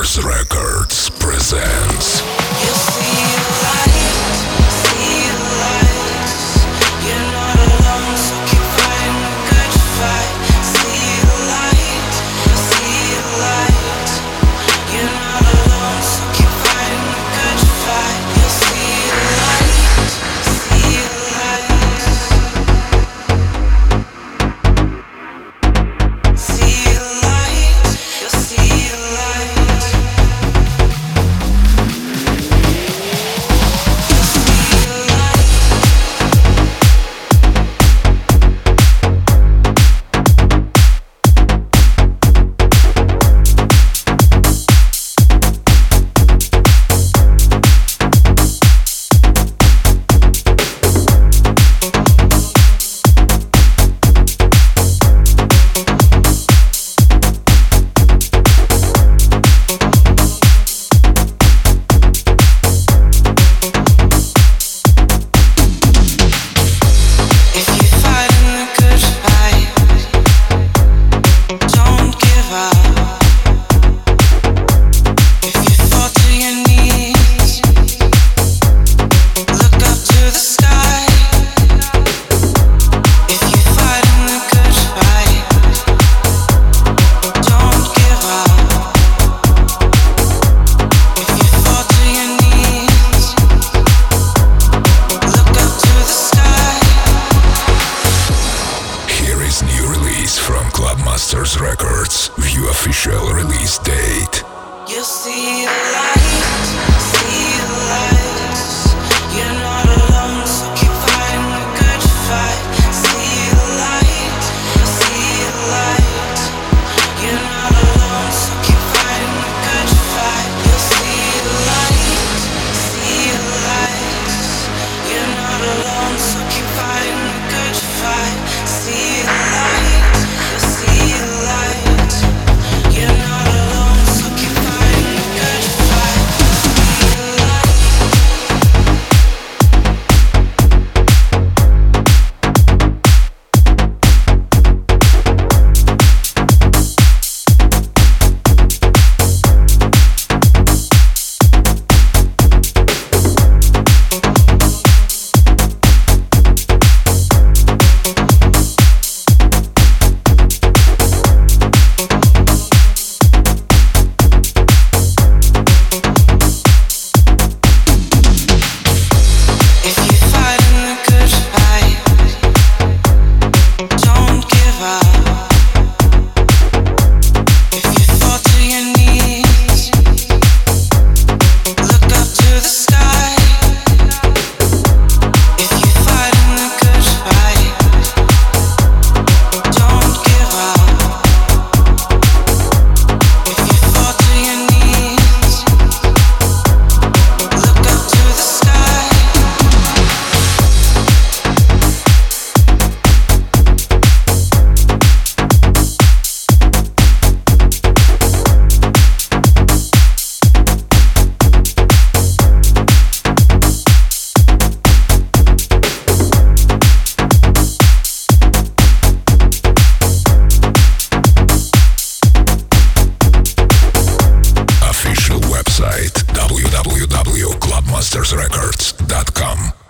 Records presents. From Clubmasters Records. View official release date. cry website www.clubmastersrecords.com.